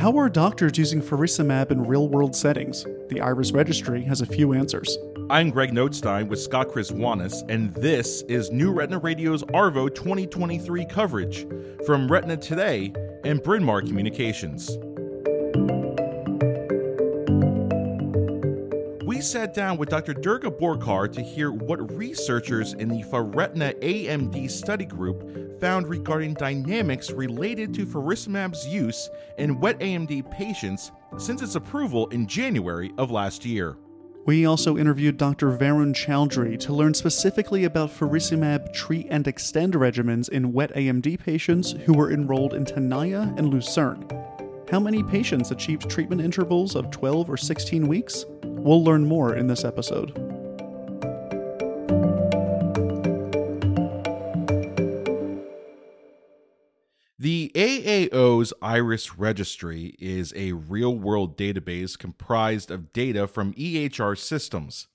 How are doctors using faricimab in real world settings? The IRIS Registry has a few answers. I'm Greg Notstein with Scott Krzywonos, and this is New Retina Radio's ARVO 2023 coverage from Retina Today and Bryn Mawr Communications. We sat down with Dr. Durga Borkar to hear what researchers in the FARETINA AMD study group found regarding dynamics related to faricimab's use in wet AMD patients since its approval in January of last year. We also interviewed Dr. Varun Chaudhary to learn specifically about faricimab treat and extend regimens in wet AMD patients who were enrolled in Tenaya and Lucerne. How many patients achieved treatment intervals of 12 or 16 weeks? We'll learn more in this episode. The AAO's IRIS registry is a real world database comprised of data from EHR systems.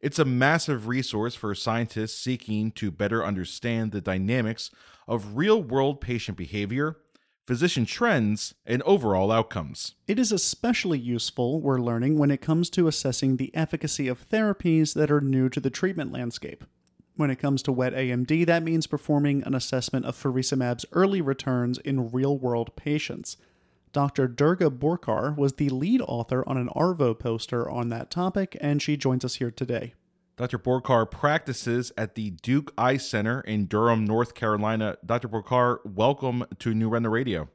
It's a massive resource for scientists seeking to better understand the dynamics of real world patient behavior physician trends, and overall outcomes. It is especially useful, we're learning, when it comes to assessing the efficacy of therapies that are new to the treatment landscape. When it comes to wet AMD, that means performing an assessment of faricimab's early returns in real world patients. Dr. Durga Borkar was the lead author on an ARVO poster on that topic, and she joins us here today. Dr. Borkar practices at the Duke Eye Center in Durham, North Carolina. Dr. Borkar, welcome to New Retina Radio.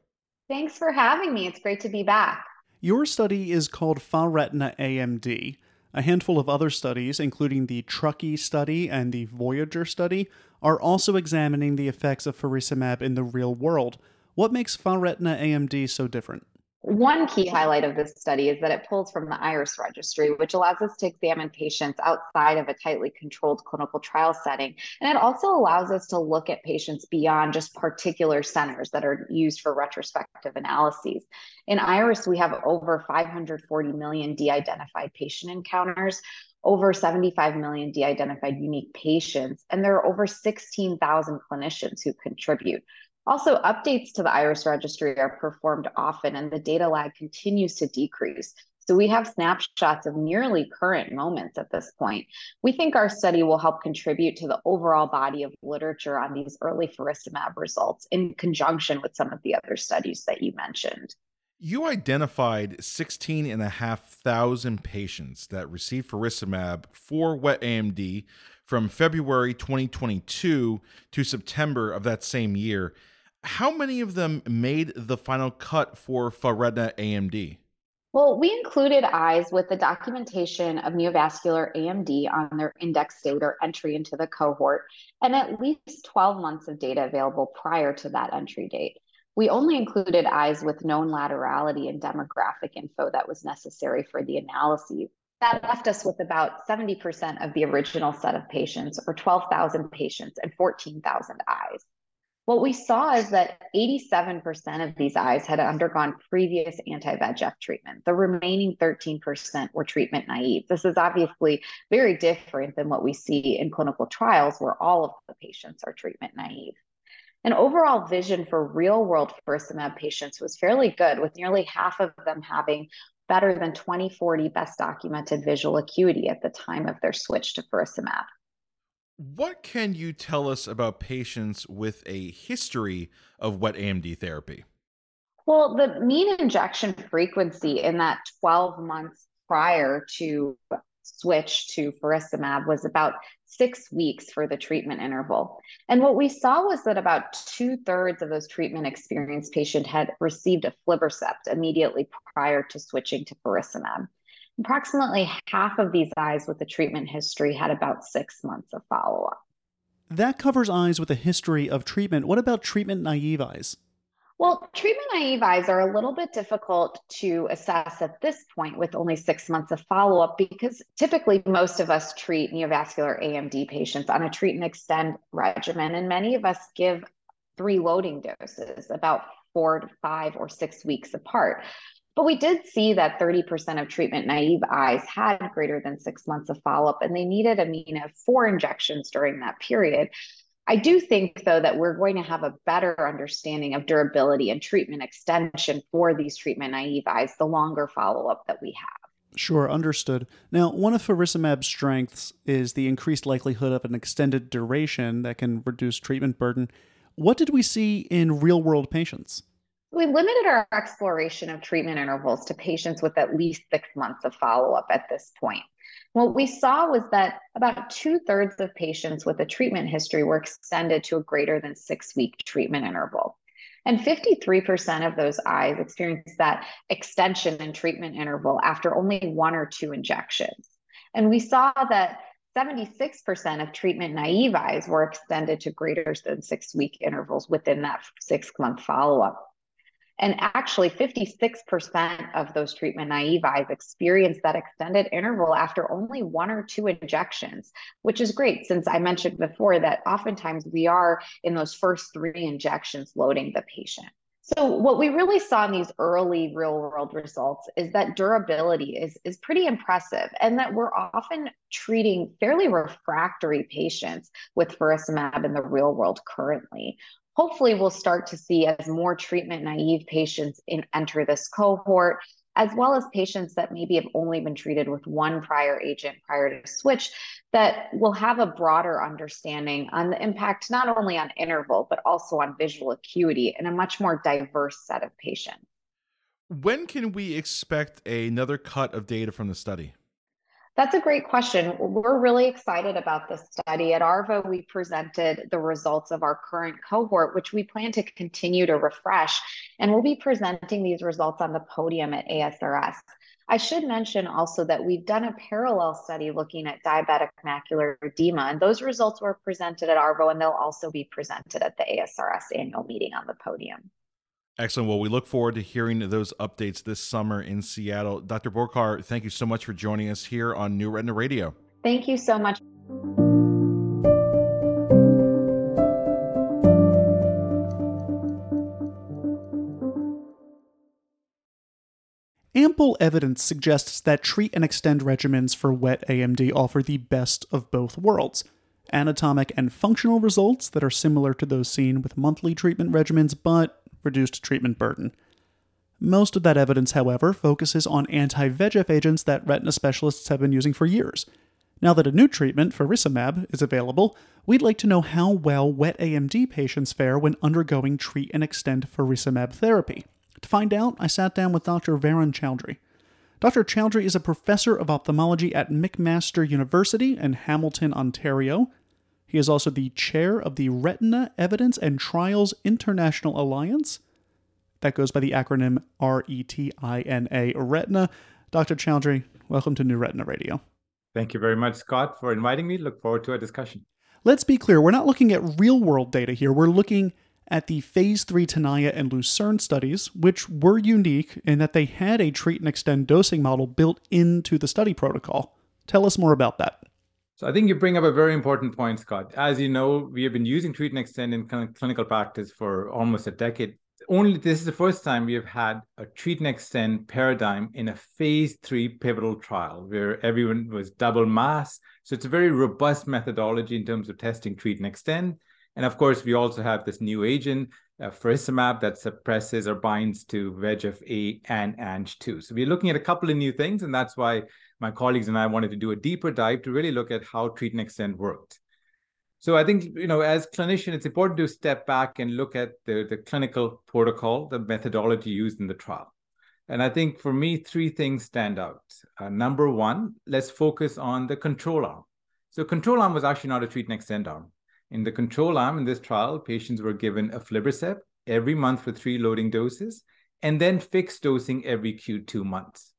Thanks for having me. It's great to be back. Your study is called FARETINA AMD. A handful of other studies, including the Truckee study and the Voyager study, are also examining the effects of faricimab in the real world. What makes FARETINA AMD so different? One key highlight of this study is that it pulls from the IRIS registry, which allows us to examine patients outside of a tightly controlled clinical trial setting. And it also allows us to look at patients beyond just particular centers that are used for retrospective analyses. In IRIS, we have over 540 million de identified patient encounters, over 75 million de identified unique patients, and there are over 16,000 clinicians who contribute. Also, updates to the IRIS registry are performed often and the data lag continues to decrease. So we have snapshots of nearly current moments at this point. We think our study will help contribute to the overall body of literature on these early faricimab results in conjunction with some of the other studies that you mentioned. You identified 16,500 patients that received faricimab for wet AMD from February 2022 to September of that same year how many of them made the final cut for FARETINA AMD? Well, we included eyes with the documentation of neovascular AMD on their index date or entry into the cohort, and at least 12 months of data available prior to that entry date. We only included eyes with known laterality and demographic info that was necessary for the analyses. That left us with about 70% of the original set of patients, or 12,000 patients and 14,000 eyes. What we saw is that 87% of these eyes had undergone previous anti VEGF treatment. The remaining 13% were treatment naive. This is obviously very different than what we see in clinical trials, where all of the patients are treatment naive. And overall vision for real world faricimab patients was fairly good, with nearly half of them having better than 2040 best documented visual acuity at the time of their switch to faricimab. What can you tell us about patients with a history of wet AMD therapy? Well, the mean injection frequency in that 12 months prior to switch to faricimab was about six weeks for the treatment interval. And what we saw was that about two thirds of those treatment experienced patients had received aflibercept immediately prior to switching to faricimab. Approximately half of these eyes with a treatment history had about six months of follow up. That covers eyes with a history of treatment. What about treatment naive eyes? Well, treatment naive eyes are a little bit difficult to assess at this point with only six months of follow up because typically most of us treat neovascular AMD patients on a treat and extend regimen, and many of us give three loading doses, about four to five or six weeks apart. But we did see that 30% of treatment naive eyes had greater than six months of follow up, and they needed a mean of four injections during that period. I do think, though, that we're going to have a better understanding of durability and treatment extension for these treatment naive eyes the longer follow up that we have. Sure, understood. Now, one of faricimab's strengths is the increased likelihood of an extended duration that can reduce treatment burden. What did we see in real world patients? We limited our exploration of treatment intervals to patients with at least six months of follow up at this point. What we saw was that about two thirds of patients with a treatment history were extended to a greater than six week treatment interval. And 53% of those eyes experienced that extension in treatment interval after only one or two injections. And we saw that 76% of treatment naive eyes were extended to greater than six week intervals within that six month follow up. And actually, 56% of those treatment naive eyes experienced that extended interval after only one or two injections, which is great since I mentioned before that oftentimes we are in those first three injections loading the patient. So, what we really saw in these early real world results is that durability is, is pretty impressive, and that we're often treating fairly refractory patients with faricimab in the real world currently, hopefully we'll start to see as more treatment naive patients in, enter this cohort as well as patients that maybe have only been treated with one prior agent prior to switch that will have a broader understanding on the impact not only on interval but also on visual acuity in a much more diverse set of patients. When can we expect another cut of data from the study that's a great question. We're really excited about this study. At ARVO, we presented the results of our current cohort, which we plan to continue to refresh. And we'll be presenting these results on the podium at ASRS. I should mention also that we've done a parallel study looking at diabetic macular edema, and those results were presented at ARVO, and they'll also be presented at the ASRS annual meeting on the podium. Excellent. Well, we look forward to hearing those updates this summer in Seattle. Dr. Borkar, thank you so much for joining us here on New Retina Radio. Thank you so much. Ample evidence suggests that treat and extend regimens for wet AMD offer the best of both worlds anatomic and functional results that are similar to those seen with monthly treatment regimens, but reduced treatment burden. Most of that evidence, however, focuses on anti VEGF agents that retina specialists have been using for years. Now that a new treatment, faricimab, is available, we'd like to know how well wet AMD patients fare when undergoing treat and extend faricimab therapy. To find out, I sat down with Dr. Varun Chaudhary. Dr. Chaudhary is a professor of ophthalmology at McMaster University in Hamilton, Ontario. He is also the chair of the Retina Evidence and Trials International Alliance. That goes by the acronym R E T I N A, Retina. Dr. Chaudhary, welcome to New Retina Radio. Thank you very much, Scott, for inviting me. Look forward to our discussion. Let's be clear, we're not looking at real world data here. We're looking at the phase 3 Tenaya and Lucerne studies, which were unique in that they had a treat and extend dosing model built into the study protocol. Tell us more about that. So I think you bring up a very important point, Scott. As you know, we have been using treat and extend in clinical practice for almost a decade. Only this is the first time we have had a treat and extend paradigm in a phase three pivotal trial where everyone was double mass. So it's a very robust methodology in terms of testing treat and extend. And of course, we also have this new agent, uh, faricimab, that suppresses or binds to VEGF-A and Ang2. So we're looking at a couple of new things, and that's why my colleagues and I wanted to do a deeper dive to really look at how treat and extend worked. So I think, you know, as clinician, it's important to step back and look at the, the clinical protocol, the methodology used in the trial. And I think for me, three things stand out. Uh, number one, let's focus on the control arm. So control arm was actually not a treat and extend arm. In the control arm in this trial, patients were given aflibercept every month for three loading doses and then fixed dosing every Q2 months.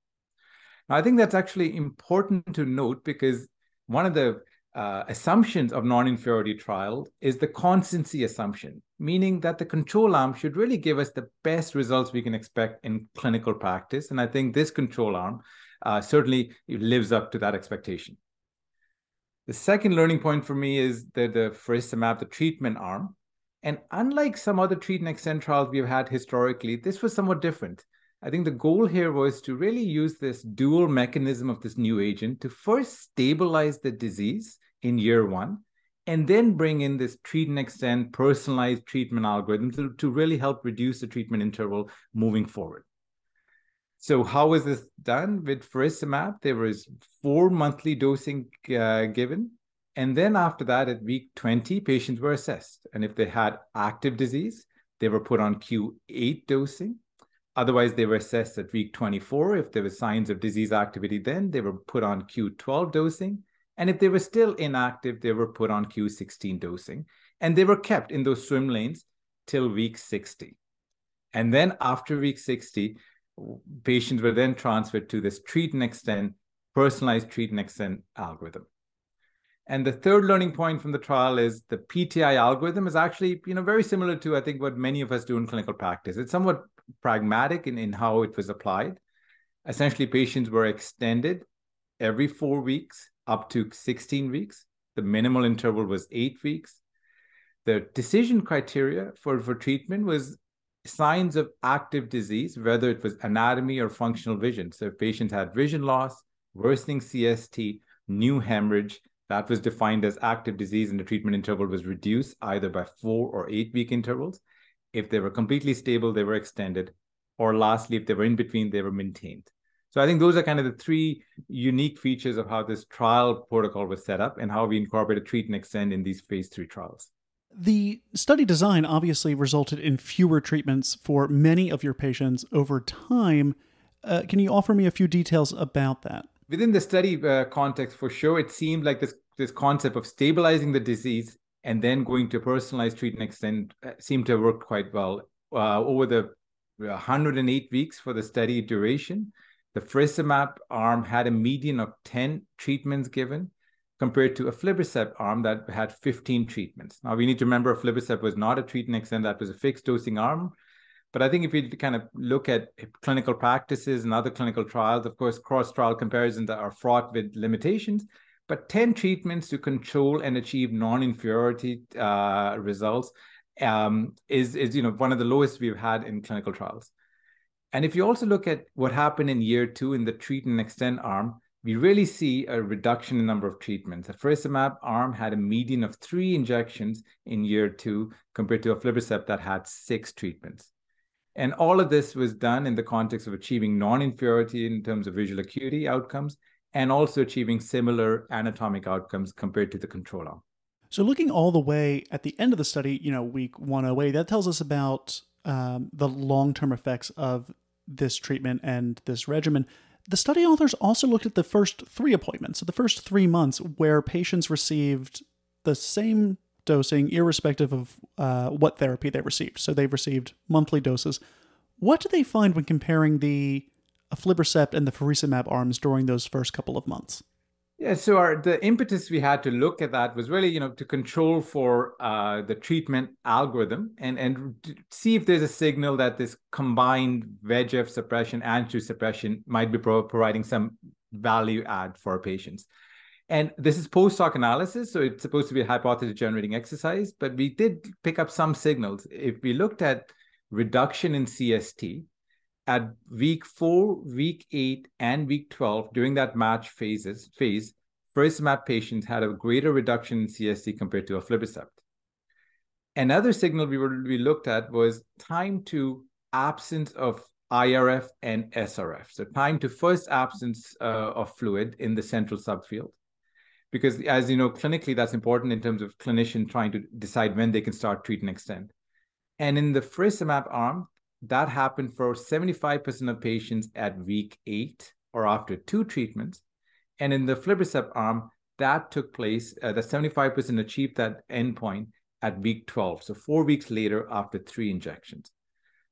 Now, I think that's actually important to note because one of the uh, assumptions of non-inferiority trial is the constancy assumption, meaning that the control arm should really give us the best results we can expect in clinical practice. And I think this control arm uh, certainly lives up to that expectation. The second learning point for me is the, the faricimab, the treatment arm. And unlike some other treat and extend trials we've had historically, this was somewhat different. I think the goal here was to really use this dual mechanism of this new agent to first stabilize the disease in year one and then bring in this treat and extend personalized treatment algorithm to, to really help reduce the treatment interval moving forward. So how was this done with faricimab? There was four monthly dosing uh, given. And then after that, at week 20, patients were assessed. And if they had active disease, they were put on Q8 dosing. Otherwise, they were assessed at week 24. If there were signs of disease activity, then they were put on Q12 dosing. And if they were still inactive, they were put on Q16 dosing. And they were kept in those swim lanes till week 60. And then after week 60, patients were then transferred to this treat and extend, personalized treat and extend algorithm. And the third learning point from the trial is the PTI algorithm is actually, you know, very similar to I think what many of us do in clinical practice. It's somewhat pragmatic in, in how it was applied. Essentially, patients were extended every four weeks up to 16 weeks. The minimal interval was eight weeks. The decision criteria for, for treatment was signs of active disease, whether it was anatomy or functional vision. So if patients had vision loss, worsening CST, new hemorrhage, that was defined as active disease and the treatment interval was reduced either by four or eight week intervals. If they were completely stable, they were extended. Or lastly, if they were in between, they were maintained. So I think those are kind of the three unique features of how this trial protocol was set up and how we incorporated treat and extend in these phase three trials. The study design obviously resulted in fewer treatments for many of your patients over time. Uh, can you offer me a few details about that? Within the study uh, context, for sure, it seemed like this this concept of stabilizing the disease and then going to personalized treat and extend uh, seemed to have worked quite well uh, over the 108 weeks for the study duration. The faricimab arm had a median of 10 treatments given compared to a aflibercept arm that had 15 treatments. Now we need to remember aflibercept was not a treat and extend, that was a fixed dosing arm. But I think if we kind of look at clinical practices and other clinical trials, of course, cross trial comparisons are fraught with limitations. But 10 treatments to control and achieve non inferiority uh, results um, is, is you know, one of the lowest we've had in clinical trials. And if you also look at what happened in year two in the treat and extend arm, we really see a reduction in number of treatments. The faricimab arm had a median of three injections in year two compared to a aflibercept that had six treatments. And all of this was done in the context of achieving non-inferiority in terms of visual acuity outcomes and also achieving similar anatomic outcomes compared to the control arm. So looking all the way at the end of the study, you know, week 108, that tells us about um, the long-term effects of this treatment and this regimen. The study authors also looked at the first three appointments, so the first three months where patients received the same dosing, irrespective of uh, what therapy they received. So they've received monthly doses. What do they find when comparing the aflibercept and the faricimab arms during those first couple of months? Yeah, so our the impetus we had to look at that was really, you know, to control for uh, the treatment algorithm and and see if there's a signal that this combined VEGF suppression and true suppression might be pro- providing some value add for our patients. And this is post hoc analysis, so it's supposed to be a hypothesis generating exercise, but we did pick up some signals. If we looked at reduction in CST at week four, week eight, and week 12 during that match phases phase, faricimab patients had a greater reduction in CST compared to aflibercept. Another signal we, were, we looked at was time to absence of IRF and SRF. So time to first absence uh, of fluid in the central subfield because as you know clinically that's important in terms of clinician trying to decide when they can start treat and extend and in the faricimab arm that happened for 75% of patients at week 8 or after two treatments and in the aflibercept arm that took place uh, the 75% achieved that endpoint at week 12 so 4 weeks later after three injections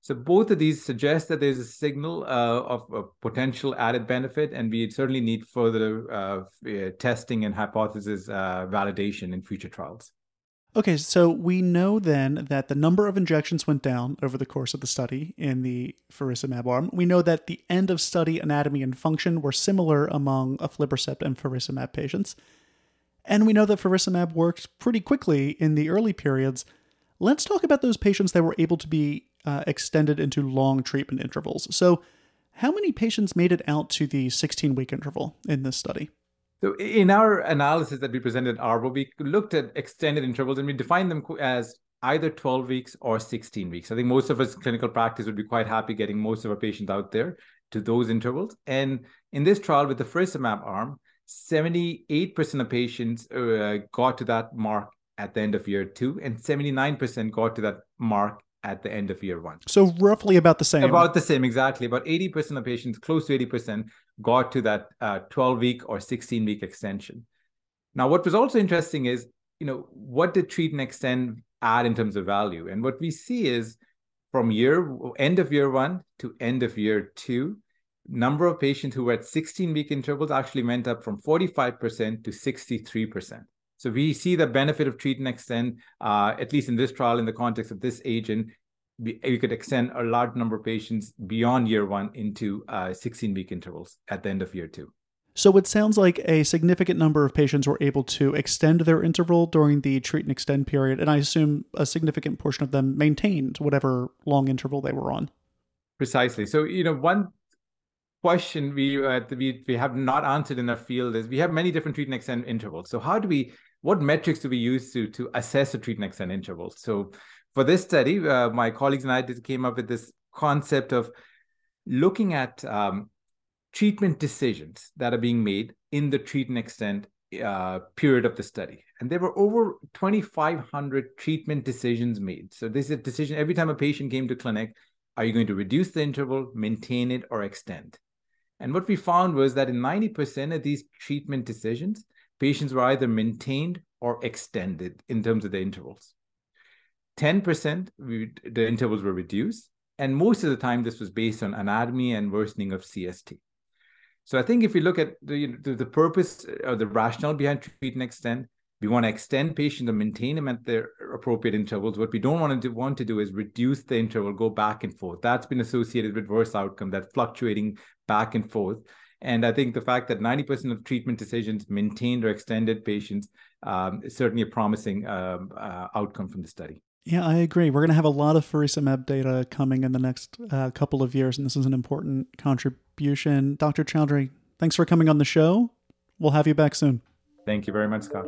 so both of these suggest that there's a signal uh, of a potential added benefit, and we certainly need further uh, uh, testing and hypothesis uh, validation in future trials. Okay, so we know then that the number of injections went down over the course of the study in the faricimab arm. We know that the end of study anatomy and function were similar among aflibercept and faricimab patients. And we know that faricimab worked pretty quickly in the early periods. Let's talk about those patients that were able to be uh, extended into long treatment intervals. So, how many patients made it out to the 16 week interval in this study? So in our analysis that we presented at ARVO, we looked at extended intervals and we defined them as either 12 weeks or 16 weeks. I think most of us clinical practice would be quite happy getting most of our patients out there to those intervals. And in this trial with the faricimab arm, 78% of patients uh, got to that mark at the end of year two, and 79% got to that mark at the end of year one. So roughly about the same. About the same, exactly. About 80% of patients, close to 80%, got to that 12 uh, week or 16 week extension. Now, what was also interesting is, you know, what did treat and extend add in terms of value? And what we see is from year end of year one to end of year two, number of patients who were at 16 week intervals actually went up from 45% to 63%. So we see the benefit of treat and extend, uh, at least in this trial, in the context of this agent, we, we could extend a large number of patients beyond year one into 16 uh, week intervals at the end of year two. So it sounds like a significant number of patients were able to extend their interval during the treat and extend period, and I assume a significant portion of them maintained whatever long interval they were on. Precisely. So you know, one question we uh, we we have not answered in our field is we have many different treat and extend intervals. So how do we what metrics do we use to to assess a treat and extend interval? So for this study, uh, my colleagues and I did, came up with this concept of looking at um, treatment decisions that are being made in the treat and extend uh, period of the study. And there were over 2,500 treatment decisions made. So this is a decision every time a patient came to clinic, are you going to reduce the interval, maintain it, or extend? And what we found was that in 90% of these treatment decisions, patients were either maintained or extended in terms of the intervals. 10% we, the intervals were reduced, and most of the time this was based on anatomy and worsening of CST. So I think if we look at the, the, the purpose uh, or the rationale behind treat and extend, we want to extend patients and maintain them at their appropriate intervals. What we don't want to do, want to do is reduce the interval, go back and forth. That's been associated with worse outcome, that fluctuating back and forth. And I think the fact that 90% of treatment decisions maintained or extended patients um, is certainly a promising um, uh, outcome from the study. Yeah, I agree. We're going to have a lot of faricimab data coming in the next uh, couple of years, and this is an important contribution. Dr. Chaudhary, thanks for coming on the show. We'll have you back soon. Thank you very much, Scott.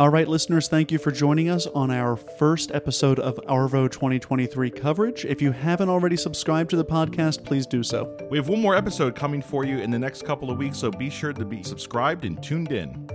All right, listeners, thank you for joining us on our first episode of ARVO 2023 coverage. If you haven't already subscribed to the podcast, please do so. We have one more episode coming for you in the next couple of weeks, so be sure to be subscribed and tuned in.